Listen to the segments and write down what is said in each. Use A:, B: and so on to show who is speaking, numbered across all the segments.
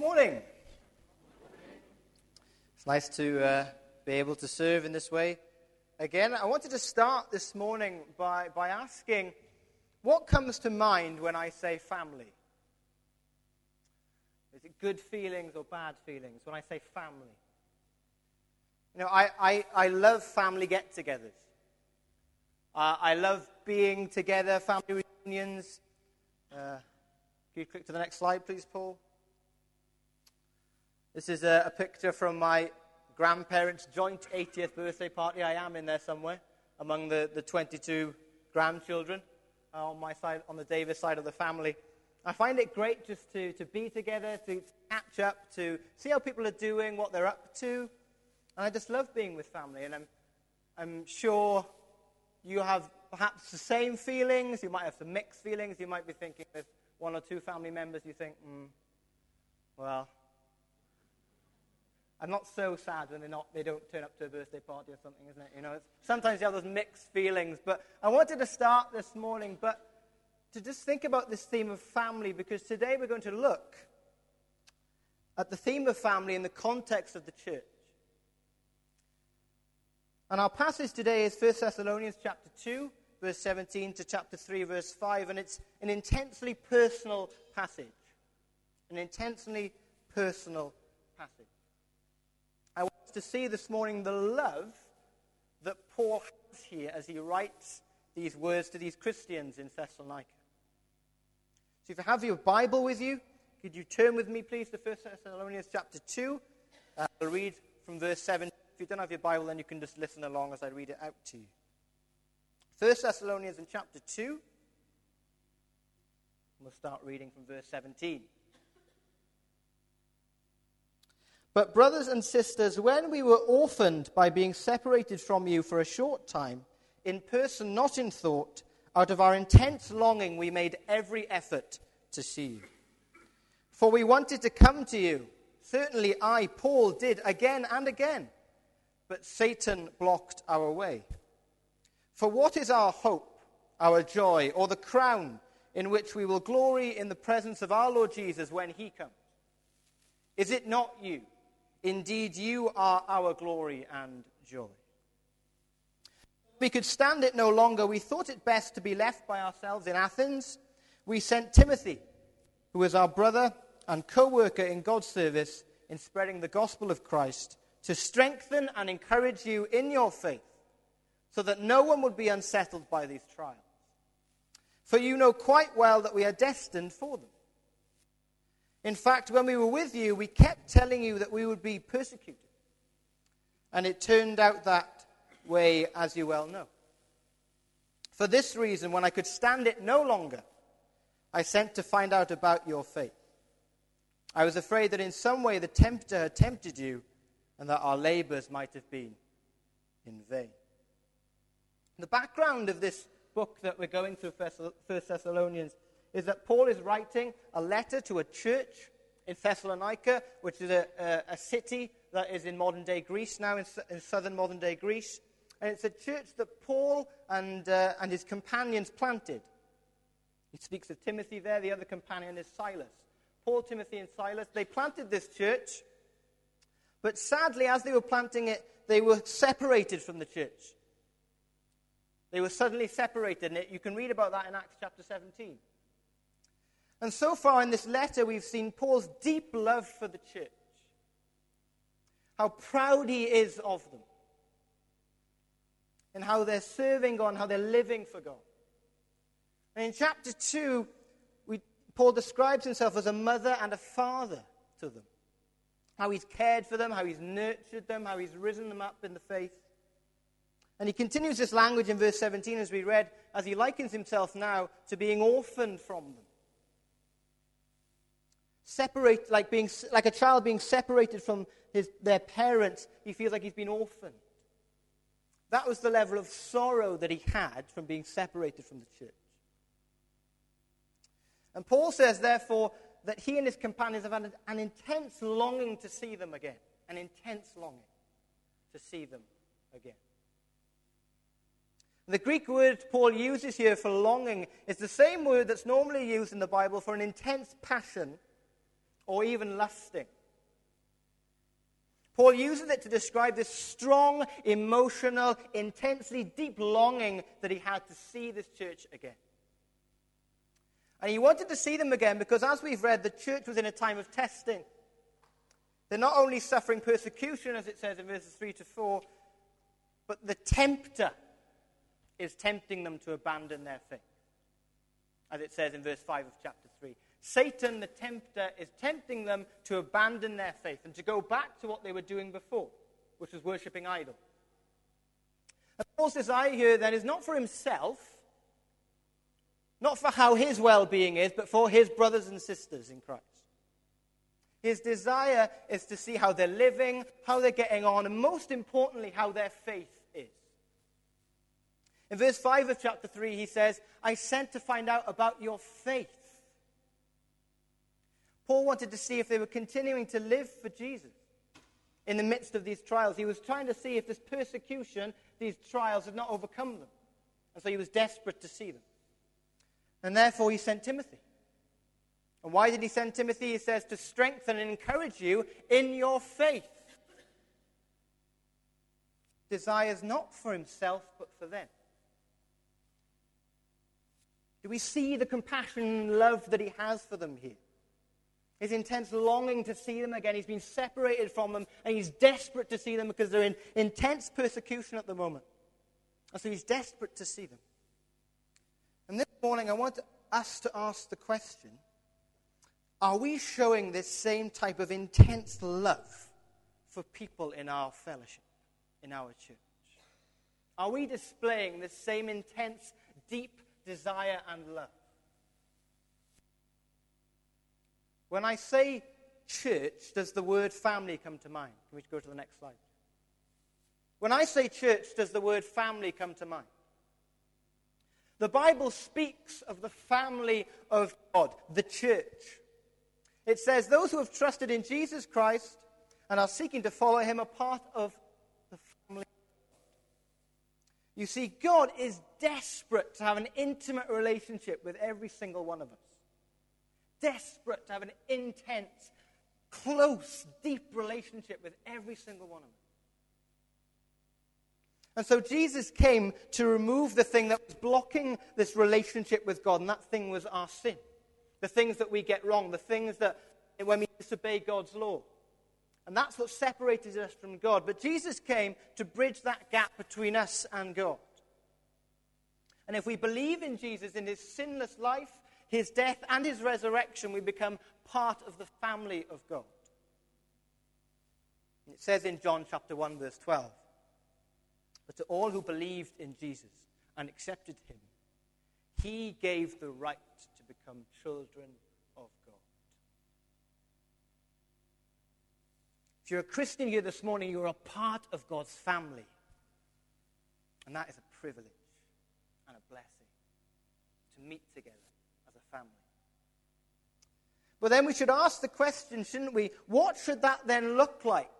A: Morning. It's nice to uh, be able to serve in this way again. I wanted to start this morning by, by asking what comes to mind when I say family? Is it good feelings or bad feelings when I say family? You know, I, I, I love family get togethers. Uh, I love being together, family reunions. Uh, can you click to the next slide, please, Paul? This is a, a picture from my grandparents' joint 80th birthday party. I am in there somewhere among the, the 22 grandchildren uh, on my side, on the Davis side of the family. I find it great just to, to be together, to catch up, to see how people are doing, what they're up to. And I just love being with family. And I'm, I'm sure you have perhaps the same feelings. You might have some mixed feelings. You might be thinking with one or two family members, you think, mm, well, I'm not so sad when they're not, they don't turn up to a birthday party or something, isn't it? You know, sometimes you have those mixed feelings. But I wanted to start this morning, but to just think about this theme of family, because today we're going to look at the theme of family in the context of the church. And our passage today is 1 Thessalonians chapter 2, verse 17 to chapter 3, verse 5, and it's an intensely personal passage. An intensely personal passage to see this morning the love that Paul has here as he writes these words to these Christians in Thessalonica. So if you have your Bible with you, could you turn with me, please, to 1 Thessalonians chapter 2? Uh, I'll read from verse 7. If you don't have your Bible, then you can just listen along as I read it out to you. 1 Thessalonians in chapter 2. We'll start reading from verse 17. But, brothers and sisters, when we were orphaned by being separated from you for a short time, in person, not in thought, out of our intense longing, we made every effort to see you. For we wanted to come to you. Certainly, I, Paul, did again and again. But Satan blocked our way. For what is our hope, our joy, or the crown in which we will glory in the presence of our Lord Jesus when he comes? Is it not you? Indeed, you are our glory and joy. We could stand it no longer. We thought it best to be left by ourselves in Athens. We sent Timothy, who is our brother and co worker in God's service in spreading the gospel of Christ, to strengthen and encourage you in your faith, so that no one would be unsettled by these trials. For you know quite well that we are destined for them. In fact, when we were with you, we kept telling you that we would be persecuted. And it turned out that way, as you well know. For this reason, when I could stand it no longer, I sent to find out about your faith. I was afraid that in some way the tempter had tempted you and that our labors might have been in vain. The background of this book that we're going through, First Thessalonians, is that Paul is writing a letter to a church in Thessalonica, which is a, a, a city that is in modern day Greece now, in, in, southern modern day Greece. And it's a church that Paul and, uh, and his companions planted. He speaks of Timothy there, the other companion is Silas. Paul, Timothy, and Silas, they planted this church, but sadly, as they were planting it, they were separated from the church. They were suddenly separated, and you can read about that in Acts chapter 17. And so far in this letter, we've seen Paul's deep love for the church, how proud he is of them, and how they're serving God, how they're living for God. And in chapter 2, we, Paul describes himself as a mother and a father to them. How he's cared for them, how he's nurtured them, how he's risen them up in the faith. And he continues this language in verse 17 as we read, as he likens himself now to being orphaned from them separate, like, being, like a child being separated from his, their parents, he feels like he's been orphaned. That was the level of sorrow that he had from being separated from the church. And Paul says, therefore, that he and his companions have had an intense longing to see them again. An intense longing to see them again. The Greek word Paul uses here for longing is the same word that's normally used in the Bible for an intense passion or even lusting. Paul uses it to describe this strong, emotional, intensely deep longing that he had to see this church again. And he wanted to see them again because, as we've read, the church was in a time of testing. They're not only suffering persecution, as it says in verses 3 to 4, but the tempter is tempting them to abandon their faith, as it says in verse 5 of chapter 3. Satan, the tempter, is tempting them to abandon their faith and to go back to what they were doing before, which was worshipping idols. And Paul's desire here then is not for himself, not for how his well being is, but for his brothers and sisters in Christ. His desire is to see how they're living, how they're getting on, and most importantly, how their faith is. In verse 5 of chapter 3, he says, I sent to find out about your faith. Paul wanted to see if they were continuing to live for Jesus in the midst of these trials. He was trying to see if this persecution, these trials, had not overcome them. And so he was desperate to see them. And therefore, he sent Timothy. And why did he send Timothy? He says, to strengthen and encourage you in your faith. Desires not for himself, but for them. Do we see the compassion and love that he has for them here? His intense longing to see them again. He's been separated from them, and he's desperate to see them because they're in intense persecution at the moment. And so he's desperate to see them. And this morning, I want us to ask the question are we showing this same type of intense love for people in our fellowship, in our church? Are we displaying the same intense, deep desire and love? When I say church, does the word family come to mind? Can we go to the next slide? When I say church, does the word family come to mind? The Bible speaks of the family of God, the church. It says, Those who have trusted in Jesus Christ and are seeking to follow him are part of the family. You see, God is desperate to have an intimate relationship with every single one of us. Desperate to have an intense, close, deep relationship with every single one of us. And so Jesus came to remove the thing that was blocking this relationship with God, and that thing was our sin the things that we get wrong, the things that when we disobey God's law. And that's what separated us from God. But Jesus came to bridge that gap between us and God. And if we believe in Jesus, in his sinless life, his death, and his resurrection, we become part of the family of God. It says in John chapter 1, verse 12 But to all who believed in Jesus and accepted him, he gave the right to become children of God. If you're a Christian here this morning, you're a part of God's family. And that is a privilege and a blessing to meet together. But then we should ask the question, shouldn't we? What should that then look like?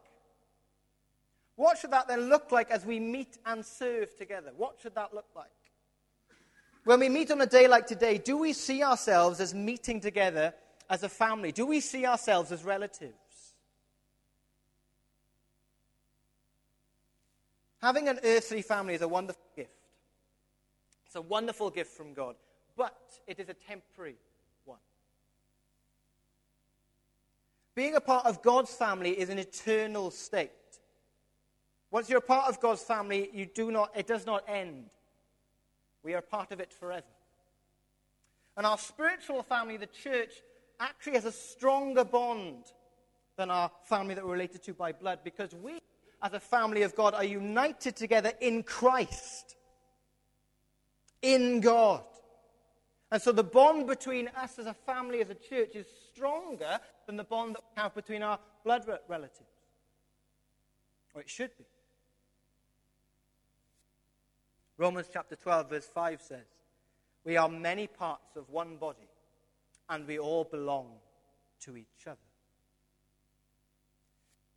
A: What should that then look like as we meet and serve together? What should that look like? When we meet on a day like today, do we see ourselves as meeting together as a family? Do we see ourselves as relatives? Having an earthly family is a wonderful gift. It's a wonderful gift from God, but it is a temporary one. Being a part of God's family is an eternal state. Once you're a part of God's family, you do not, it does not end. We are part of it forever. And our spiritual family, the church, actually has a stronger bond than our family that we're related to by blood because we, as a family of God, are united together in Christ, in God. And so the bond between us as a family, as a church, is stronger than the bond that we have between our blood relatives. Or it should be. Romans chapter 12, verse 5 says, We are many parts of one body, and we all belong to each other.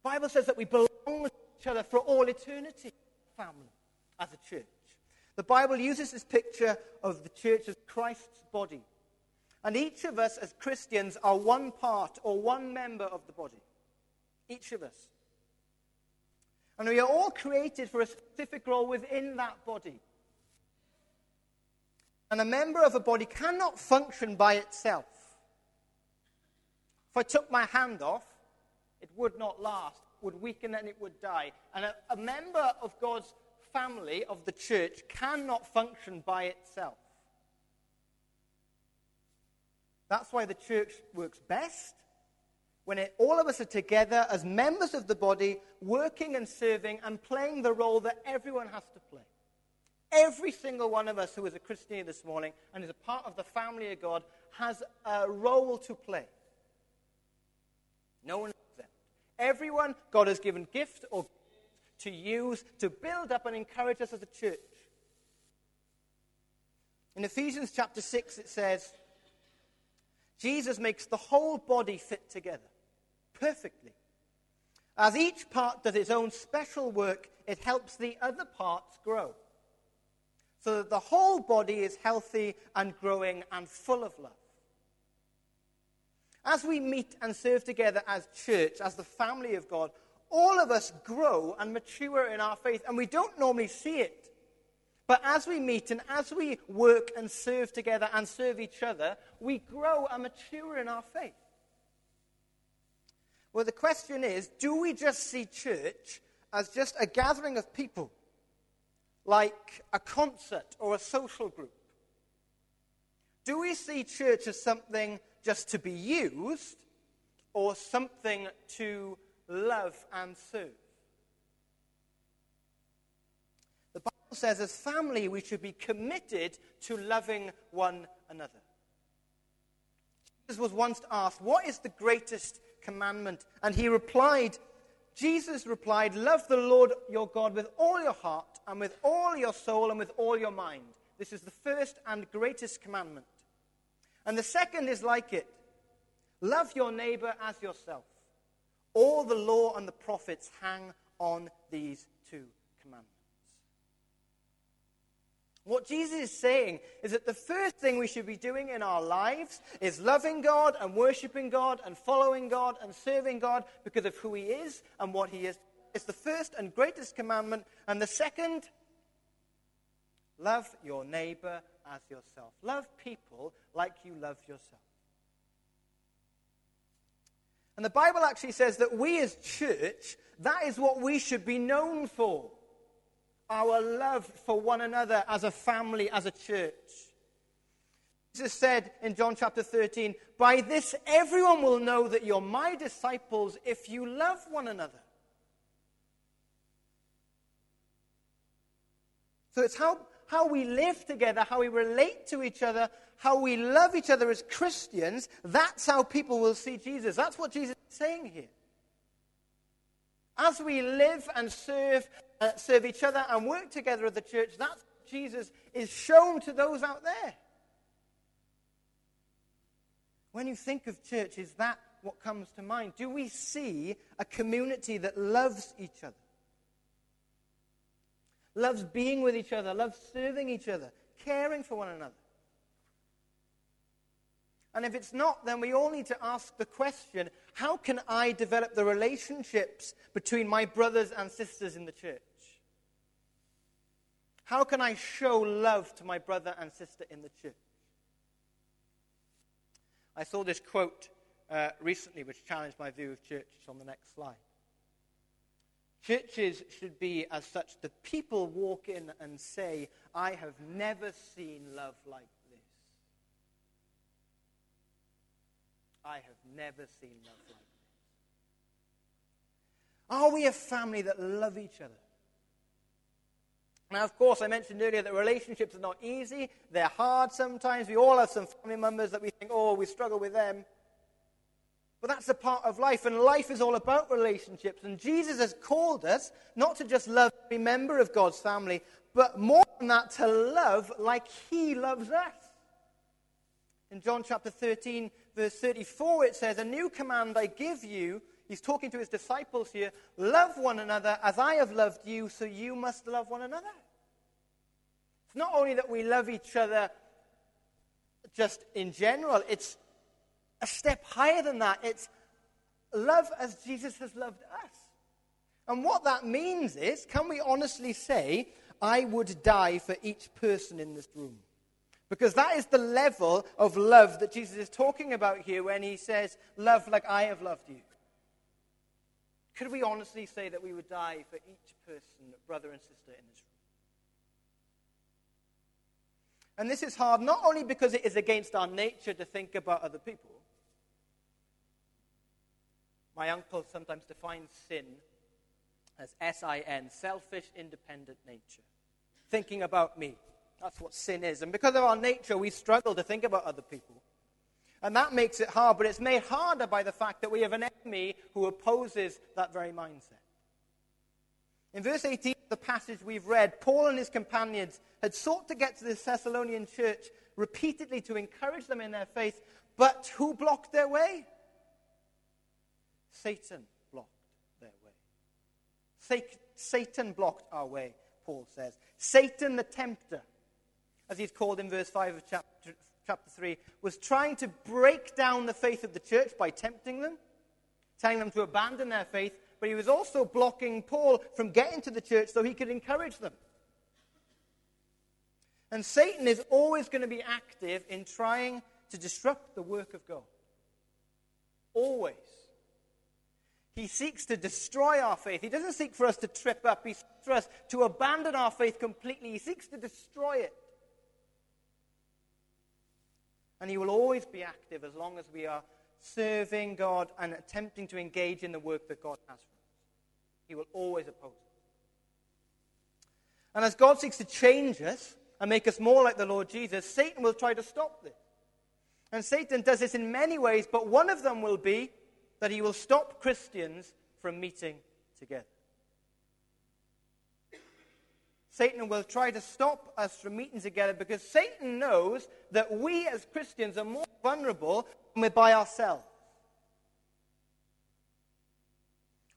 A: The Bible says that we belong to each other for all eternity, family, as a church. The Bible uses this picture of the church as Christ's body. And each of us as Christians are one part or one member of the body. Each of us. And we are all created for a specific role within that body. And a member of a body cannot function by itself. If I took my hand off, it would not last, would weaken, and it would die. And a, a member of God's family, of the church, cannot function by itself. That's why the church works best when it, all of us are together as members of the body, working and serving and playing the role that everyone has to play. Every single one of us who is a Christian here this morning and is a part of the family of God has a role to play. No one is exempt. Everyone, God has given gift or to use to build up and encourage us as a church. In Ephesians chapter 6, it says, Jesus makes the whole body fit together perfectly. As each part does its own special work, it helps the other parts grow. So that the whole body is healthy and growing and full of love. As we meet and serve together as church, as the family of God, all of us grow and mature in our faith, and we don't normally see it. But as we meet and as we work and serve together and serve each other, we grow and mature in our faith. Well, the question is do we just see church as just a gathering of people, like a concert or a social group? Do we see church as something just to be used or something to love and serve? The Bible says, as family, we should be committed to loving one another. Jesus was once asked, What is the greatest commandment? And he replied, Jesus replied, Love the Lord your God with all your heart, and with all your soul, and with all your mind. This is the first and greatest commandment. And the second is like it love your neighbor as yourself. All the law and the prophets hang on these two commandments. What Jesus is saying is that the first thing we should be doing in our lives is loving God and worshiping God and following God and serving God because of who He is and what He is. It's the first and greatest commandment. And the second, love your neighbor as yourself. Love people like you love yourself. And the Bible actually says that we as church, that is what we should be known for our love for one another as a family, as a church. Jesus said in John chapter 13, By this everyone will know that you're my disciples if you love one another. So it's how, how we live together, how we relate to each other, how we love each other as Christians. That's how people will see Jesus. That's what Jesus is saying here. As we live and serve, uh, serve each other and work together as the church, that's Jesus is shown to those out there. When you think of church, is that what comes to mind? Do we see a community that loves each other? Loves being with each other, loves serving each other, caring for one another. And if it's not, then we all need to ask the question how can I develop the relationships between my brothers and sisters in the church? How can I show love to my brother and sister in the church? I saw this quote uh, recently which challenged my view of church. It's on the next slide. Churches should be as such the people walk in and say, I have never seen love like this. I have never seen love like this. Are we a family that love each other? Now, of course, I mentioned earlier that relationships are not easy. They're hard sometimes. We all have some family members that we think, oh, we struggle with them. But that's a part of life, and life is all about relationships. And Jesus has called us not to just love every member of God's family, but more than that, to love like He loves us. In John chapter 13, verse 34, it says, A new command I give you. He's talking to his disciples here. Love one another as I have loved you, so you must love one another. It's not only that we love each other just in general. It's a step higher than that. It's love as Jesus has loved us. And what that means is can we honestly say, I would die for each person in this room? Because that is the level of love that Jesus is talking about here when he says, Love like I have loved you. Could we honestly say that we would die for each person, brother and sister in this room? And this is hard not only because it is against our nature to think about other people. My uncle sometimes defines sin as S I N, selfish, independent nature. Thinking about me. That's what sin is. And because of our nature, we struggle to think about other people. And that makes it hard, but it's made harder by the fact that we have an enemy who opposes that very mindset. In verse 18, the passage we've read, Paul and his companions had sought to get to the Thessalonian church repeatedly to encourage them in their faith, but who blocked their way? Satan blocked their way. Satan blocked our way, Paul says. Satan the tempter, as he's called in verse 5 of chapter, chapter 3, was trying to break down the faith of the church by tempting them, telling them to abandon their faith, but he was also blocking Paul from getting to the church so he could encourage them. And Satan is always going to be active in trying to disrupt the work of God. Always. He seeks to destroy our faith. He doesn't seek for us to trip up. He seeks for us to abandon our faith completely. He seeks to destroy it. And he will always be active as long as we are serving God and attempting to engage in the work that God has for us. He will always oppose it. And as God seeks to change us and make us more like the Lord Jesus, Satan will try to stop this. And Satan does this in many ways, but one of them will be that he will stop Christians from meeting together. Satan will try to stop us from meeting together because Satan knows that we as Christians are more vulnerable when we're by ourselves.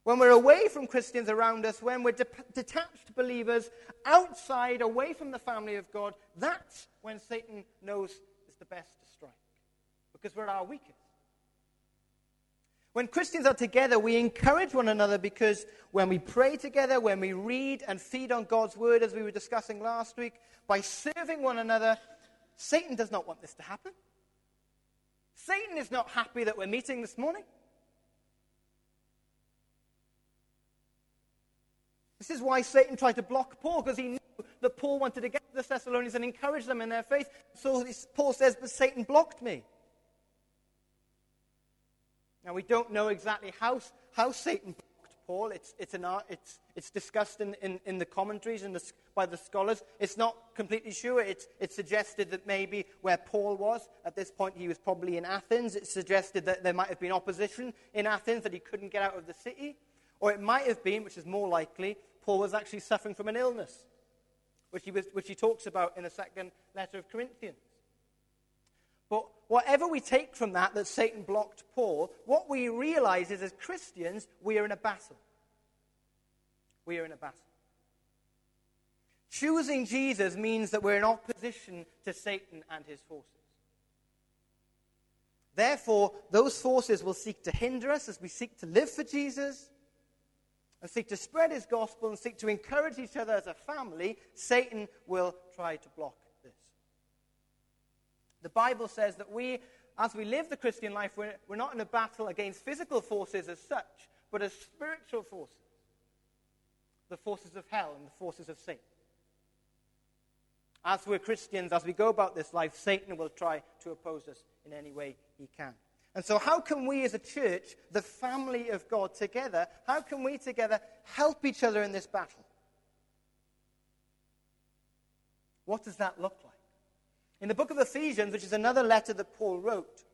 A: When we're away from Christians around us, when we're de- detached believers outside, away from the family of God, that's when Satan knows it's the best to strike because we're our weakest. When Christians are together, we encourage one another because when we pray together, when we read and feed on God's word, as we were discussing last week, by serving one another, Satan does not want this to happen. Satan is not happy that we're meeting this morning. This is why Satan tried to block Paul, because he knew that Paul wanted to get to the Thessalonians and encourage them in their faith. So Paul says, But Satan blocked me. Now, we don't know exactly how, how Satan blocked Paul. It's, it's, an, it's, it's discussed in, in, in the commentaries the, by the scholars. It's not completely sure. It's, it's suggested that maybe where Paul was, at this point he was probably in Athens. It's suggested that there might have been opposition in Athens, that he couldn't get out of the city. Or it might have been, which is more likely, Paul was actually suffering from an illness, which he, was, which he talks about in the second letter of Corinthians. But whatever we take from that, that Satan blocked Paul, what we realize is as Christians, we are in a battle. We are in a battle. Choosing Jesus means that we're in opposition to Satan and his forces. Therefore, those forces will seek to hinder us as we seek to live for Jesus and seek to spread his gospel and seek to encourage each other as a family. Satan will try to block the Bible says that we, as we live the Christian life, we're, we're not in a battle against physical forces as such, but as spiritual forces the forces of hell and the forces of Satan. As we're Christians, as we go about this life, Satan will try to oppose us in any way he can. And so, how can we as a church, the family of God together, how can we together help each other in this battle? What does that look like? In the book of Ephesians, which is another letter that Paul wrote,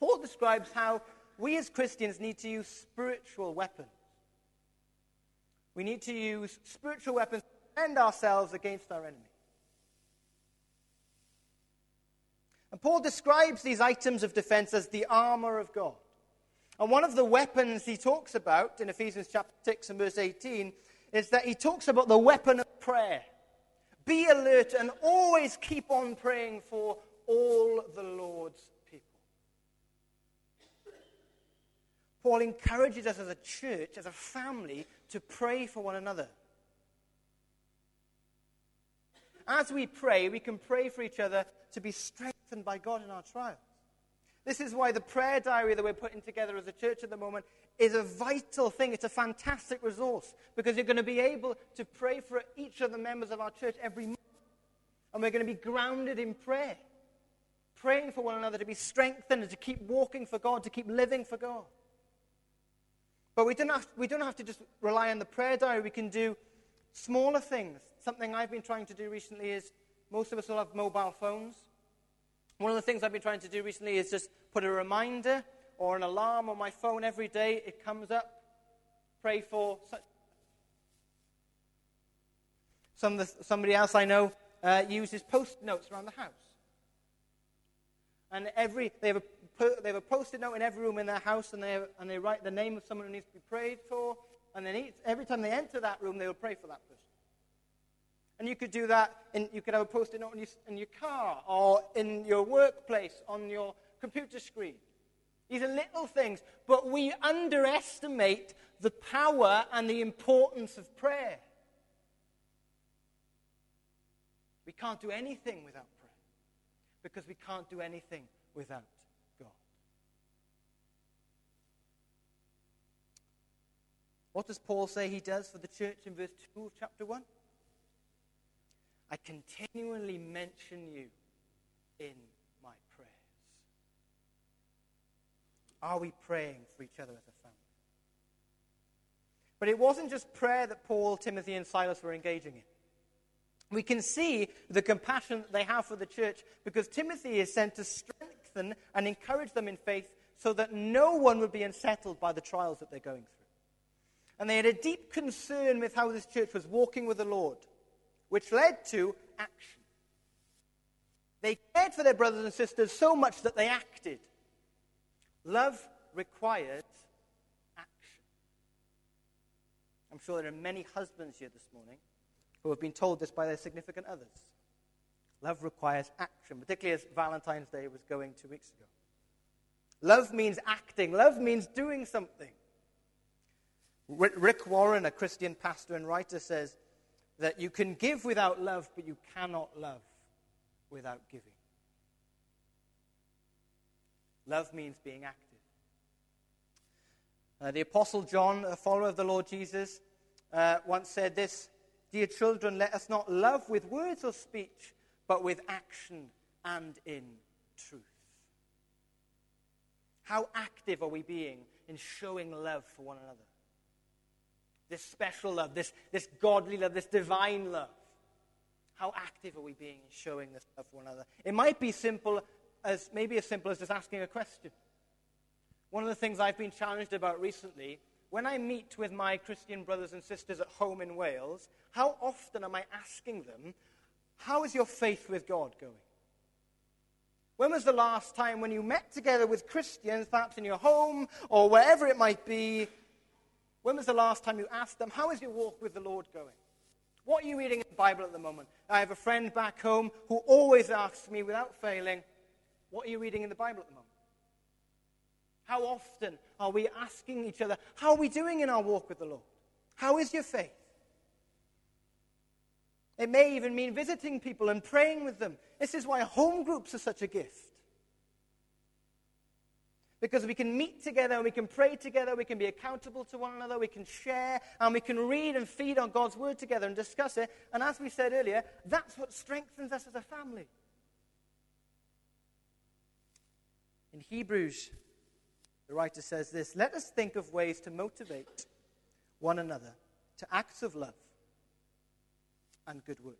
A: Paul describes how we as Christians need to use spiritual weapons. We need to use spiritual weapons to defend ourselves against our enemy. And Paul describes these items of defense as the armor of God. And one of the weapons he talks about in Ephesians chapter 6 and verse 18 is that he talks about the weapon of prayer. Be alert and always keep on praying for all the Lord's people. Paul encourages us as a church, as a family, to pray for one another. As we pray, we can pray for each other to be strengthened by God in our trials. This is why the prayer diary that we're putting together as a church at the moment is a vital thing. It's a fantastic resource because you're going to be able to pray for each of the members of our church every month. And we're going to be grounded in prayer, praying for one another to be strengthened and to keep walking for God, to keep living for God. But we don't, have, we don't have to just rely on the prayer diary. We can do smaller things. Something I've been trying to do recently is most of us will have mobile phones. One of the things I've been trying to do recently is just put a reminder or an alarm on my phone every day. It comes up. Pray for such. Some somebody else I know uh, uses post notes around the house. And every, they have a they have a post-it note in every room in their house, and they, have, and they write the name of someone who needs to be prayed for. And then each, every time they enter that room, they will pray for that person. And you could do that, in, you could have a post-it note in your, in your car, or in your workplace, on your computer screen. These are little things, but we underestimate the power and the importance of prayer. We can't do anything without prayer because we can't do anything without God. What does Paul say he does for the church in verse 2 of chapter 1? I continually mention you in my prayers. Are we praying for each other as a family? But it wasn't just prayer that Paul, Timothy, and Silas were engaging in. We can see the compassion that they have for the church because Timothy is sent to strengthen and encourage them in faith so that no one would be unsettled by the trials that they're going through. And they had a deep concern with how this church was walking with the Lord, which led to action. They cared for their brothers and sisters so much that they acted. Love required action. I'm sure there are many husbands here this morning who have been told this by their significant others. Love requires action, particularly as Valentine's Day was going two weeks ago. Love means acting, love means doing something. Rick Warren, a Christian pastor and writer, says that you can give without love, but you cannot love without giving. Love means being active. Uh, the Apostle John, a follower of the Lord Jesus, uh, once said this Dear children, let us not love with words or speech, but with action and in truth. How active are we being in showing love for one another? This special love, this, this godly love, this divine love. How active are we being in showing this love for one another? It might be simple as maybe as simple as just asking a question. One of the things I've been challenged about recently, when I meet with my Christian brothers and sisters at home in Wales, how often am I asking them, How is your faith with God going? When was the last time when you met together with Christians, perhaps in your home or wherever it might be, when was the last time you asked them, How is your walk with the Lord going? What are you reading in the Bible at the moment? I have a friend back home who always asks me without failing, What are you reading in the Bible at the moment? How often are we asking each other, How are we doing in our walk with the Lord? How is your faith? It may even mean visiting people and praying with them. This is why home groups are such a gift. Because we can meet together, and we can pray together, we can be accountable to one another, we can share, and we can read and feed on God's word together and discuss it. And as we said earlier, that's what strengthens us as a family. In Hebrews, the writer says this Let us think of ways to motivate one another to acts of love and good works.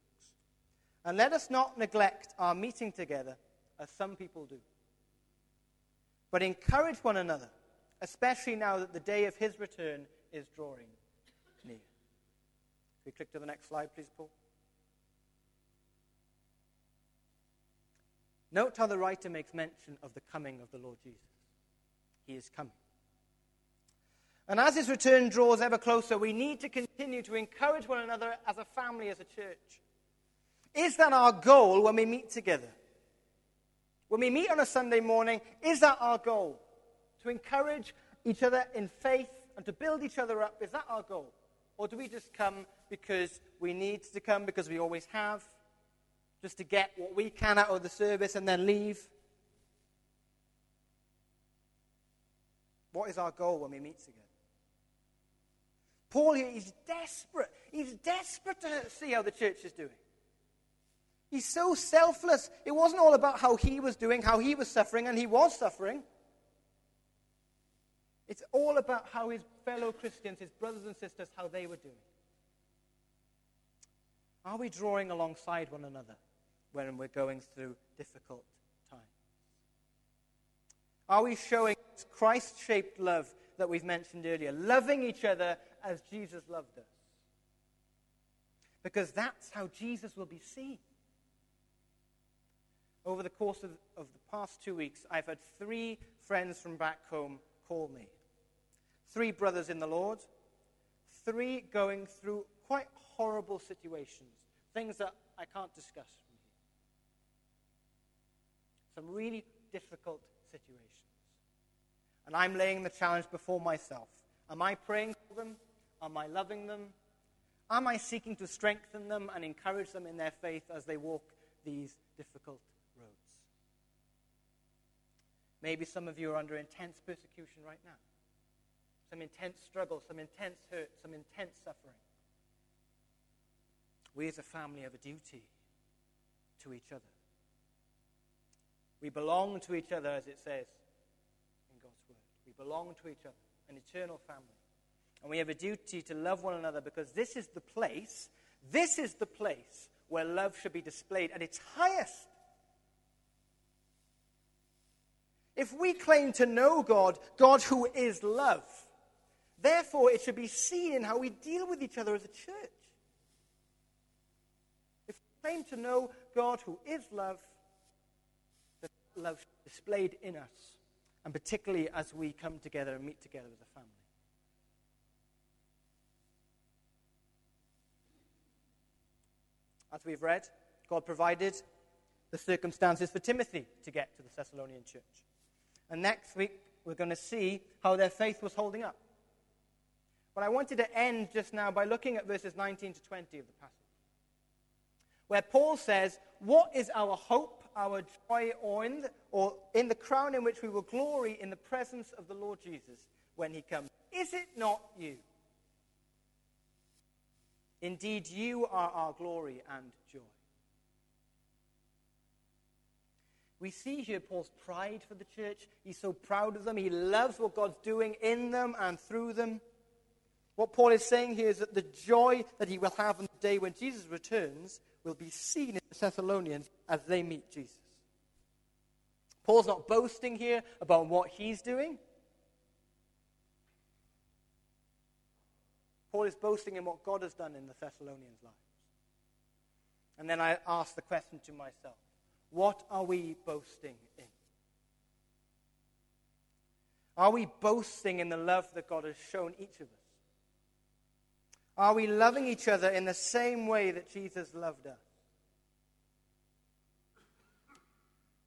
A: And let us not neglect our meeting together as some people do but encourage one another, especially now that the day of his return is drawing near. Can we click to the next slide, please, Paul? Note how the writer makes mention of the coming of the Lord Jesus. He is coming. And as his return draws ever closer, we need to continue to encourage one another as a family, as a church. Is that our goal when we meet together? When we meet on a Sunday morning, is that our goal? To encourage each other in faith and to build each other up, is that our goal? Or do we just come because we need to come, because we always have, just to get what we can out of the service and then leave? What is our goal when we meet together? Paul here is desperate. He's desperate to see how the church is doing. He's so selfless. It wasn't all about how he was doing, how he was suffering, and he was suffering. It's all about how his fellow Christians, his brothers and sisters, how they were doing. Are we drawing alongside one another when we're going through difficult times? Are we showing Christ shaped love that we've mentioned earlier, loving each other as Jesus loved us? Because that's how Jesus will be seen. Over the course of, of the past two weeks, I've had three friends from back home call me. Three brothers in the Lord, three going through quite horrible situations, things that I can't discuss from here. Some really difficult situations. And I'm laying the challenge before myself. Am I praying for them? Am I loving them? Am I seeking to strengthen them and encourage them in their faith as they walk these difficult? Maybe some of you are under intense persecution right now, some intense struggle, some intense hurt, some intense suffering. We as a family have a duty to each other. We belong to each other, as it says in God's Word. we belong to each other, an eternal family. And we have a duty to love one another because this is the place, this is the place where love should be displayed at its highest. If we claim to know God, God who is love, therefore it should be seen in how we deal with each other as a church. If we claim to know God who is love, that love displayed in us and particularly as we come together and meet together as a family. As we've read, God provided the circumstances for Timothy to get to the Thessalonian church. And next week, we're going to see how their faith was holding up. But I wanted to end just now by looking at verses 19 to 20 of the passage, where Paul says, What is our hope our joy or in, the, or in the crown in which we will glory in the presence of the Lord Jesus when he comes. Is it not you? Indeed, you are our glory and joy. We see here Paul's pride for the church. He's so proud of them. He loves what God's doing in them and through them. What Paul is saying here is that the joy that he will have on the day when Jesus returns will be seen in the Thessalonians as they meet Jesus. Paul's not boasting here about what he's doing. Paul is boasting in what God has done in the Thessalonians' lives. And then I ask the question to myself what are we boasting in? Are we boasting in the love that God has shown each of us? Are we loving each other in the same way that Jesus loved us?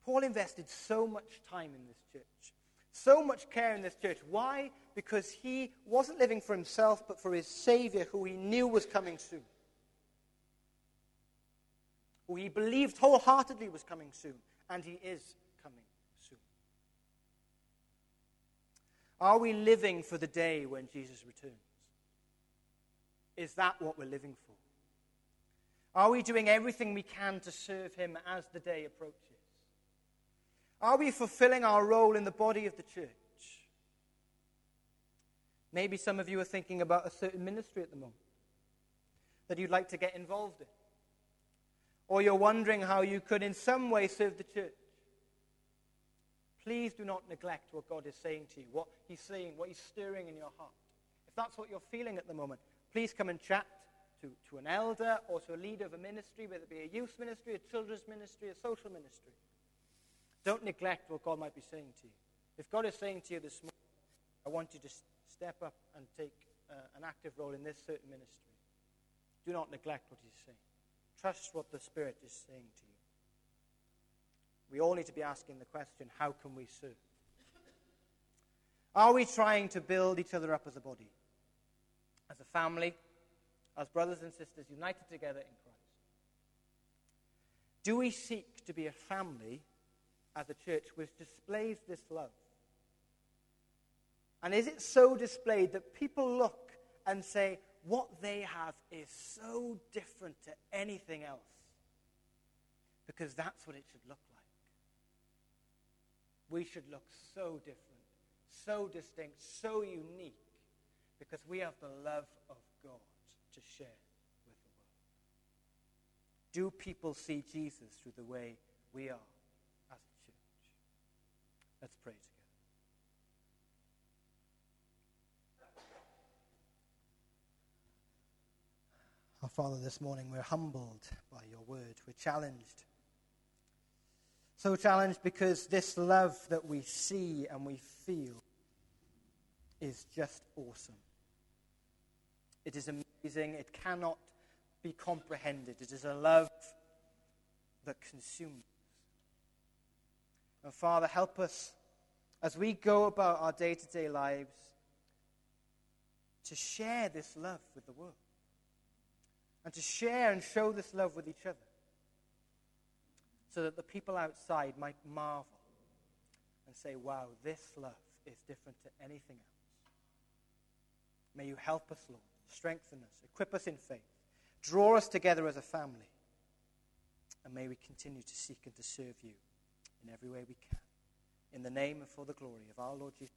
A: Paul invested so much time in this church, so much care in this church. Why? Because he wasn't living for himself, but for his Savior, who he knew was coming soon, who he believed wholeheartedly was coming soon, and he is coming soon. Are we living for the day when Jesus returns? Is that what we're living for? Are we doing everything we can to serve him as the day approaches? Are we fulfilling our role in the body of the church? Maybe some of you are thinking about a certain ministry at the moment that you'd like to get involved in. Or you're wondering how you could, in some way, serve the church. Please do not neglect what God is saying to you, what He's saying, what He's stirring in your heart. If that's what you're feeling at the moment, please come and chat to, to an elder or to a leader of a ministry, whether it be a youth ministry, a children's ministry, a social ministry. Don't neglect what God might be saying to you. If God is saying to you this morning, I want you to step up and take uh, an active role in this certain ministry, do not neglect what He's saying. Trust what the Spirit is saying to you. we all need to be asking the question how can we serve? Are we trying to build each other up as a body, as a family, as brothers and sisters united together in Christ? Do we seek to be a family as a church which displays this love? And is it so displayed that people look and say, what they have is so different to anything else? Because that's what it should look like. We should look so different, so distinct, so unique, because we have the love of God to share with the world. Do people see Jesus through the way we are as a church? Let's pray together. Our Father, this morning we're humbled by your word. We're challenged. So challenged because this love that we see and we feel is just awesome. It is amazing. It cannot be comprehended. It is a love that consumes. And Father, help us as we go about our day to day lives to share this love with the world and to share and show this love with each other so that the people outside might marvel and say, wow, this love is different to anything else. May you help us, Lord, strengthen us, equip us in faith, draw us together as a family, and may we continue to seek and to serve you in every way we can. In the name and for the glory of our Lord Jesus.